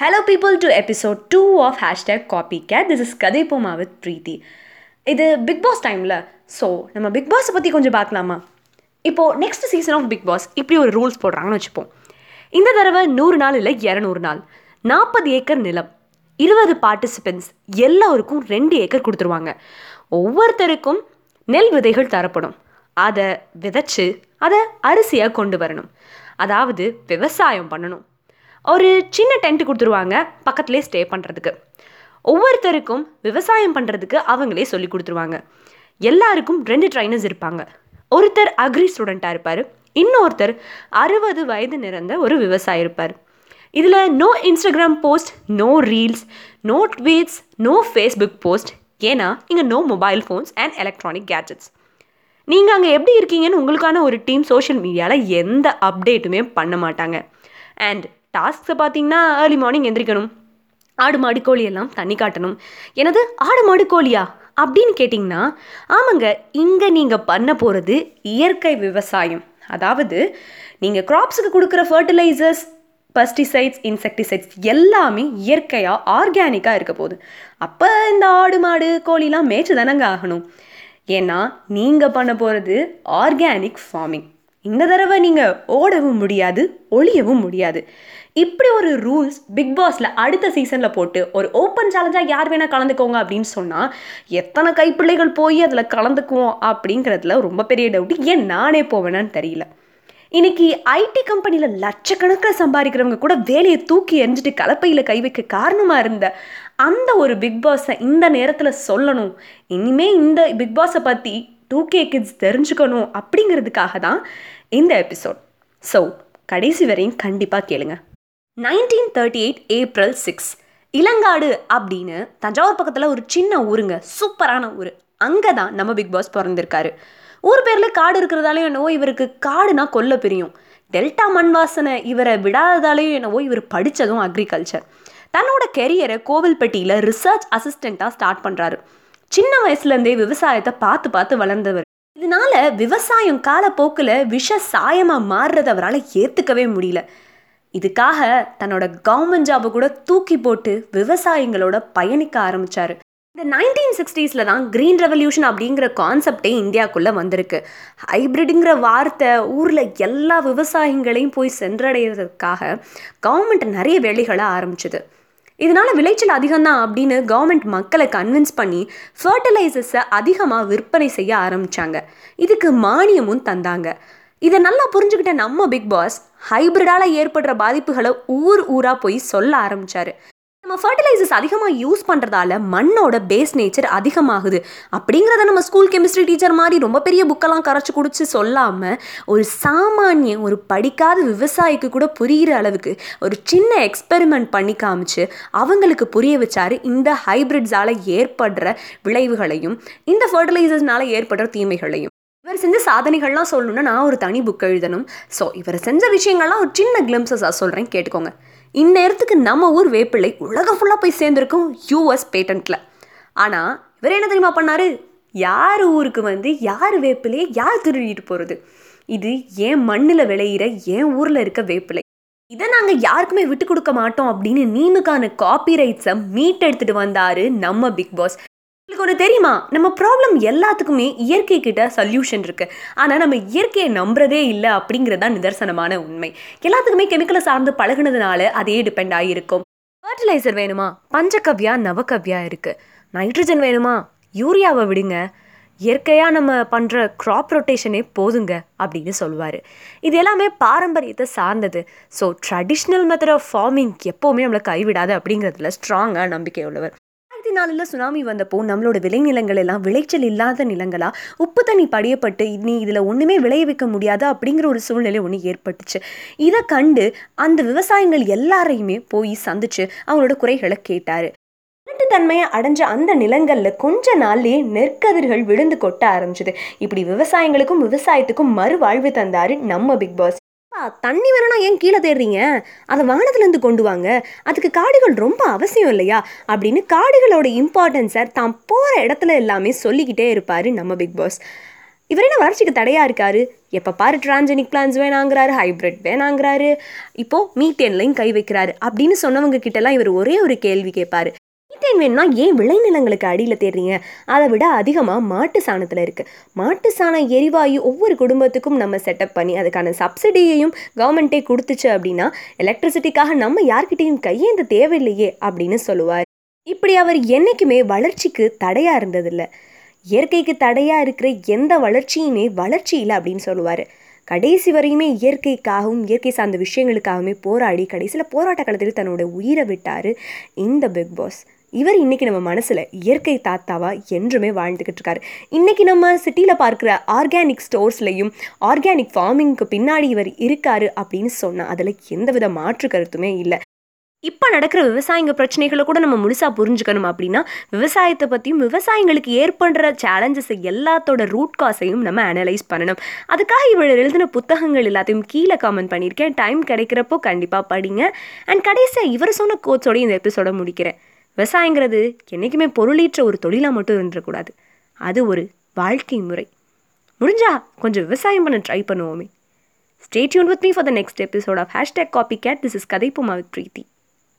Hello, people, to episode 2 of hashtag copycat. This this கதை போமா with Preethi இது big boss டைமில் ஸோ நம்ம பிக் பாஸை பற்றி கொஞ்சம் பார்க்கலாமா? இப்போது next season of big boss இப்படி ஒரு ரூல்ஸ் போடுறாங்கன்னு வச்சுப்போம். இந்த தடவை நூறு நாள் இல்லை இரநூறு நாள். நாற்பது ஏக்கர் நிலம் இருபது பார்ட்டிசிபென்ட்ஸ் எல்லோருக்கும் ரெண்டு ஏக்கர் கொடுத்துருவாங்க. ஒவ்வொருத்தருக்கும் நெல் விதைகள் தரப்படும். அதை விதைச்சு அதை அரிசியாக கொண்டு வரணும். அதாவது விவசாயம் பண்ணணும். ஒரு சின்ன டென்ட் கொடுத்துருவாங்க பக்கத்துலேயே ஸ்டே பண்ணுறதுக்கு ஒவ்வொருத்தருக்கும் விவசாயம் பண்ணுறதுக்கு அவங்களே சொல்லி கொடுத்துருவாங்க. எல்லாருக்கும் ரெண்டு ட்ரைனர்ஸ் இருப்பாங்க. ஒருத்தர் அக்ரி ஸ்டூடெண்ட்டாக இருப்பார் இன்னொருத்தர் அறுபது வயது நிறந்த ஒரு விவசாயி இருப்பார். இதில் no Instagram post no reels no tweets no Facebook post ஏன்னா இங்கே no mobile phones and electronic gadgets நீங்கள் அங்கே எப்படி இருக்கீங்கன்னு உங்களுக்கான ஒரு டீம் சோஷியல் மீடியாவில் எந்த அப்டேட்டுமே பண்ண மாட்டாங்க. அண்ட் டாஸ்க்ஸை பார்த்தீங்கன்னா ஏர்லி மார்னிங் எந்திரிக்கணும். ஆடு மாடு கோழி எல்லாம் தண்ணி காட்டணும். எனது ஆடு மாடு கோழியா? அப்படின்னு கேட்டிங்கன்னா ஆமாங்க இங்கே நீங்கள் பண்ண போகிறது இயற்கை விவசாயம். அதாவது நீங்கள் க்ராப்ஸுக்கு கொடுக்குற ஃபர்டிலைசர்ஸ் பஸ்டிசைட்ஸ் இன்செக்டிசைட்ஸ் எல்லாமே இயற்கையாக ஆர்கானிக்காக இருக்க போகுது. அப்போ இந்த ஆடு மாடு கோழிலாம் மேய்ச்சி தானங்க ஆகணும். ஏன்னா நீங்கள் பண்ண போகிறது ஆர்கானிக் ஃபார்மிங் இந்த தடவை நீங்கள் ஓடவும் முடியாது ஒளியவும் முடியாது. இப்படி ஒரு ரூல்ஸ் பிக் பாஸில் அடுத்த சீசனில் போட்டு ஒரு ஓப்பன் சேலஞ்சாக யார் வேணால் கலந்துக்கோங்க அப்படின்னு சொன்னால் எத்தனை கைப்பிள்ளைகள் போய் அதில் கலந்துக்குவோம் அப்படிங்கிறதுல ரொம்ப பெரிய டவுட் ஏன் நானே போவேனான்னு தெரியல. இன்னைக்கு ஐடி கம்பெனியில் லட்சக்கணக்கில் சம்பாதிக்கிறவங்க கூட வேலையை தூக்கி எரிஞ்சிட்டு கலப்பையில் கை வைக்க காரணமாக இருந்த அந்த ஒரு பிக் பாஸை இந்த நேரத்தில் சொல்லணும். இனிமே இந்த பிக் பாஸை பற்றி டூ கே கிட்ஸ் தெரிஞ்சுக்கணும் அப்படிங்கிறதுக்காக தான் இந்த எபிசோட் ஸோ கடைசி வரையும் கண்டிப்பாக கேளுங்க. Nineteen thirty eight April six Ilangadu அப்படின்னு தஞ்சாவூர் பக்கத்தில் ஒரு சின்ன ஊருங்க. சூப்பரான ஊர். அங்கே தான் நம்ம பிக் பாஸ் பிறந்திருக்காரு. ஊர் பேரில் காடு இருக்கிறதாலையும் என்னவோ இவருக்கு காடுனா கொல்ல பிரியும். டெல்டா மண் வாசனை இவரை விடாததாலேயும் என்னவோ இவர் படித்ததும் அக்ரிகல்ச்சர் தன்னோட கெரியரை கோவில்பட்டியில் ரிசர்ச் அசிஸ்டண்ட்டாக ஸ்டார்ட் பண்ணுறாரு சின்ன வயசுலேருந்தே விவசாயத்தை பார்த்து பார்த்து வளர்ந்தவர். இதனால விவசாயம் காலப்போக்கில் விஷ சாயமாக மாறுறத அவரால் ஏற்றுக்கவே முடியல. இதுக்காக தன்னோட கவர்மெண்ட் ஜாபை கூட தூக்கி போட்டு விவசாயிகளோட பயணிக்க ஆரம்பித்தார் இந்த நைன்டீன் சிக்ஸ்டீஸில் தான் க்ரீன் ரெவல்யூஷன் அப்படிங்கிற கான்செப்டே இந்தியாவுக்குள்ளே வந்திருக்கு. ஹைப்ரிடுங்கிற வார்த்தை ஊரில் எல்லா விவசாயிகளையும் போய் சென்றடைகிறதுக்காக கவர்மெண்ட் நிறைய வேலைகளை ஆரம்பிச்சுது. இதனால் விளைச்சல் அதிகம்தான் அப்படின்னு கவர்மெண்ட் மக்களை கன்வின்ஸ் பண்ணி ஃபர்டிலைசர்ஸை அதிகமாக விற்பனை செய்ய ஆரம்பித்தாங்க இதுக்கு மானியமும் தந்தாங்க. இதை நல்லா புரிஞ்சுக்கிட்ட நம்ம பிக் பாஸ் ஹைப்ரிடால் ஏற்படுற பாதிப்புகளை ஊர் ஊராக போய் சொல்ல ஆரம்பித்தார் நம்ம ஃபர்டிலைசர்ஸ் அதிகமாக யூஸ் பண்ணுறதால மண்ணோட பேஸ் நேச்சர் அதிகமாகுது. அப்படிங்கிறத நம்ம ஸ்கூல் கெமிஸ்ட்ரி டீச்சர் மாதிரி ரொம்ப பெரிய புக்கெல்லாம் கரைச்சி குடிச்சு சொல்லாமல் ஒரு சாமானிய ஒரு படிக்காத விவசாயிக்கு கூட புரிகிற அளவுக்கு ஒரு சின்ன எக்ஸ்பெரிமெண்ட் பண்ணி காமிச்சு அவங்களுக்கு புரிய வச்சாரு. இந்த ஹைப்ரிட்ஸால் ஏற்படுற விளைவுகளையும் இந்த ஃபர்டிலைசர்ஸ்னால ஏற்படுற தீமைகளையும். இவர் செஞ்ச சாதனைகள்லாம் சொல்லணும்னா நான் ஒரு தனி புக் எழுதணும். ஸோ இவர் செஞ்ச விஷயங்கள்லாம் ஒரு சின்ன கிளிம்சஸாக சொல்கிறேன் கேட்டுக்கோங்க. இந்நேரத்துக்கு நம்ம ஊர் வேப்பிள்ளை உலகம் ஃபுல்லாக போய் சேர்ந்துருக்கும் யூஎஸ் பேட்டன்ட்டில் ஆனால் இவர் என்ன தெரியுமா பண்ணார்? யார் ஊருக்கு வந்து யார் வேப்பிலையை யார் திருடிட்டு போகிறது இது ஏன் மண்ணில் விளையிற ஏன் ஊரில் இருக்க வேப்பிலை இதை நாங்கள் யாருக்குமே விட்டு கொடுக்க மாட்டோம் அப்படின்னு நீமுக்கான காப்பி ரைட்ஸை மீட் எடுத்துகிட்டு வந்தார் நம்ம பிக் பாஸ். உங்களுக்கு ஒன்று தெரியுமா? நம்ம ப்ராப்ளம் எல்லாத்துக்குமே இயற்கை கிட்ட சொல்யூஷன் இருக்கு. ஆனால் நம்ம இயற்கையை நம்புறதே இல்லை அப்படிங்கிறது தான் நிதர்சனமான உண்மை. எல்லாத்துக்குமே கெமிக்கலை சார்ந்து பழகுனதுனால அதே டிபெண்ட் ஆகியிருக்கும் ஃபர்டிலைசர் வேணுமா? பஞ்சகவ்யா நவகவ்யா இருக்கு. நைட்ரஜன் வேணுமா? யூரியாவை விடுங்க. இயற்கையாக நம்ம பண்ணுற க்ராப் ரொட்டேஷனே போதுங்க அப்படின்னு சொல்லுவார். இது எல்லாமே பாரம்பரியத்தை சார்ந்தது. So traditional method of farming எப்போவுமே நம்மளை கைவிடாது அப்படிங்கிறதுல ஸ்ட்ராங்காக நம்பிக்கை உள்ளவர். ரெண்டாயிரத்தி நாலில் சுனாமி வந்தப்போ நம்மளோட விளைநிலங்கள் எல்லாம் விளைச்சல் இல்லாத நிலங்களாக உப்பு தண்ணி படியப்பட்டு நீ இதில் ஒன்றுமே விளைவிக்க முடியாது அப்படிங்கிற ஒரு சூழ்நிலை ஒன்று ஏற்பட்டுச்சு. இதை கண்டு அந்த விவசாயிகள் எல்லாரையுமே போய் சந்திச்சு அவங்களோட குறைகளை கேட்டார். தன்மையை அடைஞ்ச அந்த நிலங்களில் கொஞ்ச நாள்லயே நெற்கதிர்கள் விழுந்து கொட்ட ஆரம்பிச்சது. இப்படி விவசாயிகளுக்கும் விவசாயத்துக்கும் மறுவாழ்வு தந்தாரு நம்ம பிக் பாஸ். தண்ணி வேணும்னா ஏன் கீழே தேடுறீங்க? அதை வானத்துலேருந்து கொண்டு வாங்க. அதுக்கு காடுகள் ரொம்ப அவசியம் இல்லையா? அப்படின்னு காடுகளோட இம்பார்ட்டன்ஸை தான் போகிற இடத்துல எல்லாமே சொல்லிக்கிட்டே இருப்பார் நம்ம பிக் பாஸ் இவர் என்ன வளர்ச்சிக்கு தடையாக இருக்காரு? எப்போ பாரு டிரான்ஜெனிக் பிளான்ஸ் வேணாங்கிறாரு ஹைப்ரிட் வேணாங்கிறாரு. இப்போது மீத்தேன்லையும் கை வைக்கிறாரு அப்படின்னு சொன்னவங்க கிட்டலாம் இவர் ஒரே ஒரு கேள்வி கேட்பாரு. மீத்தேன் வேணும்னா ஏன் விளைநிலங்களுக்கு அடியில் தேடுறீங்க அதை விட அதிகமாக மாட்டு சாணத்தில் இருக்குது மாட்டு சாண எரிவாயு ஒவ்வொரு குடும்பத்துக்கும் நம்ம செட்டப் பண்ணி அதுக்கான சப்சிடியையும் கவர்மெண்ட்டே கொடுத்துச்சு அப்படின்னா எலக்ட்ரிசிட்டிக்காக நம்ம யார்கிட்டையும் கையேந்த தேவையில்லையே அப்படின்னு சொல்லுவார். இப்படி அவர் என்றைக்குமே வளர்ச்சிக்கு தடையாக இருந்ததில்லை. இயற்கைக்கு தடையாக இருக்கிற எந்த வளர்ச்சியுமே வளர்ச்சி இல்லை அப்படின்னு சொல்லுவார். கடைசி வரையுமே இயற்கைக்காகவும் இயற்கை சார்ந்த விஷயங்களுக்காகவுமே போராடி கடைசியில் போராட்ட காலத்தில் தன்னோட உயிரை விட்டார் இந்த பிக் பாஸ். இவர் இன்னைக்கு நம்ம மனசில் இயற்கை தாத்தாவாக என்றுமே வாழ்ந்துக்கிட்டு இருக்காரு இன்னைக்கு நம்ம சிட்டியில் பார்க்குற ஆர்கானிக் ஸ்டோர்ஸ்லையும் ஆர்கானிக் ஃபார்மிங்க்கு பின்னாடி இவர் இருக்காரு அப்படின்னு சொன்னால் அதில் எந்தவித மாற்று கருத்துமே இல்லை. இப்போ நடக்கிற விவசாயிங்க பிரச்சனைகளை கூட நம்ம முழுசாக புரிஞ்சுக்கணும் அப்படின்னா விவசாயத்தை பற்றியும் விவசாயிங்களுக்கு ஏற்படுற சேலஞ்சஸ் எல்லாத்தோட ரூட் காஸையும் நம்ம அனலைஸ் பண்ணணும். அதுக்காக இவர் எழுதின புத்தகங்கள் எல்லாத்தையும் கீழே காமெண்ட் பண்ணியிருக்கேன். டைம் கிடைக்கிறப்போ கண்டிப்பாக படிங்க. அண்ட் கடைசியாக இவர் சொன்ன கோச்சோடய இந்த எபிசோட முடிக்கிறேன். விவசாயங்கிறது என்றைக்குமே பொருளீற்ற ஒரு தொழிலாக மட்டும் இருந்துடக்கூடாது அது ஒரு வாழ்க்கை முறை. முடிஞ்சா கொஞ்சம் விவசாயம் பண்ண try பண்ணுவோமே. Stay tune with me for the next episode of hashtag copy cat this is கதைப்புமா with Preethi